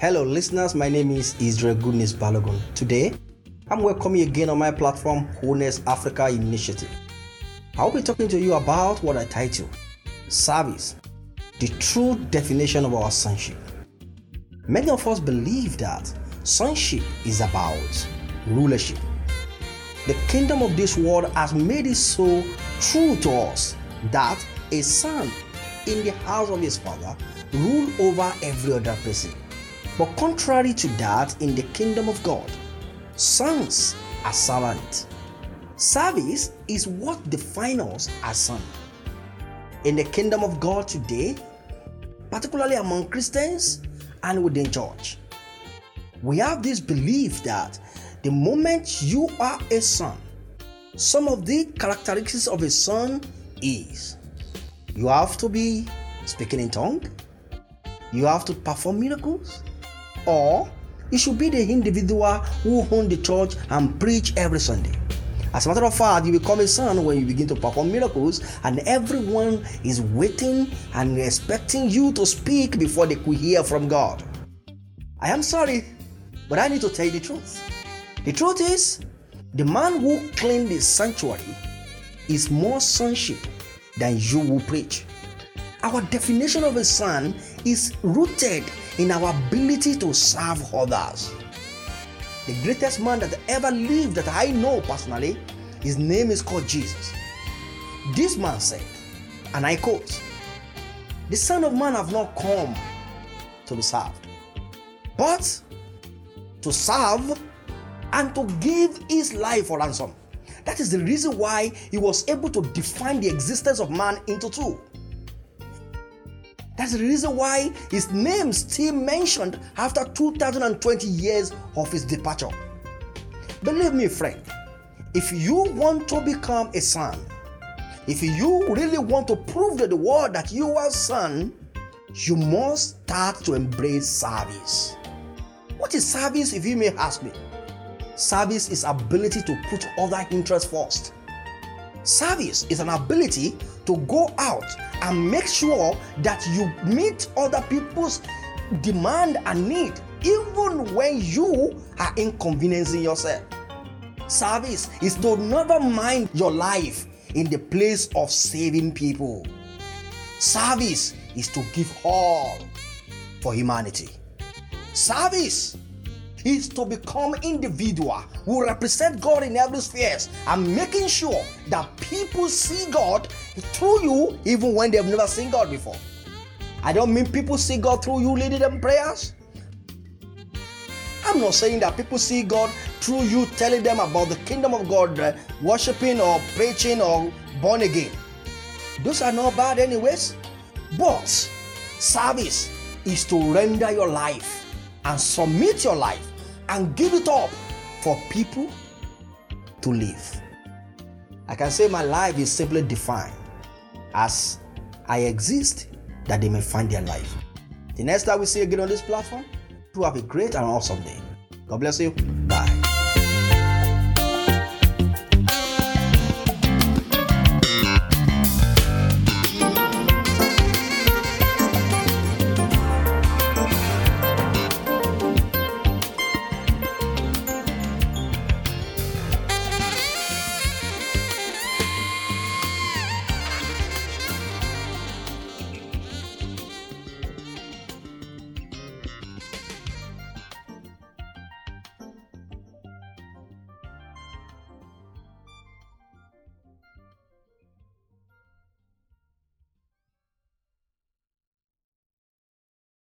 Hello, listeners. My name is Israel Goodness Balogun. Today, I'm welcoming you again on my platform, Wholeness Africa Initiative. I'll be talking to you about what I title Service, the true definition of our sonship. Many of us believe that sonship is about rulership. The kingdom of this world has made it so true to us that a son in the house of his father rule over every other person. But contrary to that, in the kingdom of God, sons are servants. Service is what defines us as sons. In the kingdom of God today, particularly among Christians and within church, we have this belief that the moment you are a son, some of the characteristics of a son is you have to be speaking in tongue, you have to perform miracles, or it should be the individual who own the church and preach every Sunday. As a matter of fact, you become a son when you begin to perform miracles, and everyone is waiting and expecting you to speak before they could hear from God. I am sorry, but I need to tell you the truth. The truth is, the man who cleaned the sanctuary is more sonship than you will preach. Our definition of a son is rooted in our ability to serve others. The greatest man that ever lived that I know personally, his name is called Jesus. This man said, and I quote, The Son of Man have not come to be served, but to serve and to give his life for ransom. That is the reason why he was able to define the existence of man into two. That's the reason why his name still mentioned after 2020 years of his departure. Believe me, friend, if you want to become a son, if you really want to prove to the world that you are a son, you must start to embrace service. What is service, if you may ask me? Service is ability to put other interests first. Service is an ability to go out and make sure that you meet other people's demand and need even when you are inconveniencing yourself. Service is to never mind your life in the place of saving people. Service is to give all for humanity. Service is to become individual who represent God in every sphere and making sure that people see God through you even when they've never seen God before. I don't mean people see God through you leading them prayers. I'm not saying that people see God through you telling them about the kingdom of God, uh, worshiping or preaching or born again. Those are not bad, anyways. But service is to render your life and submit your life and give it up for people to live. I can say my life is simply defined as I exist that they may find their life. The next time we see you again on this platform, to have a great and awesome day. God bless you. Bye.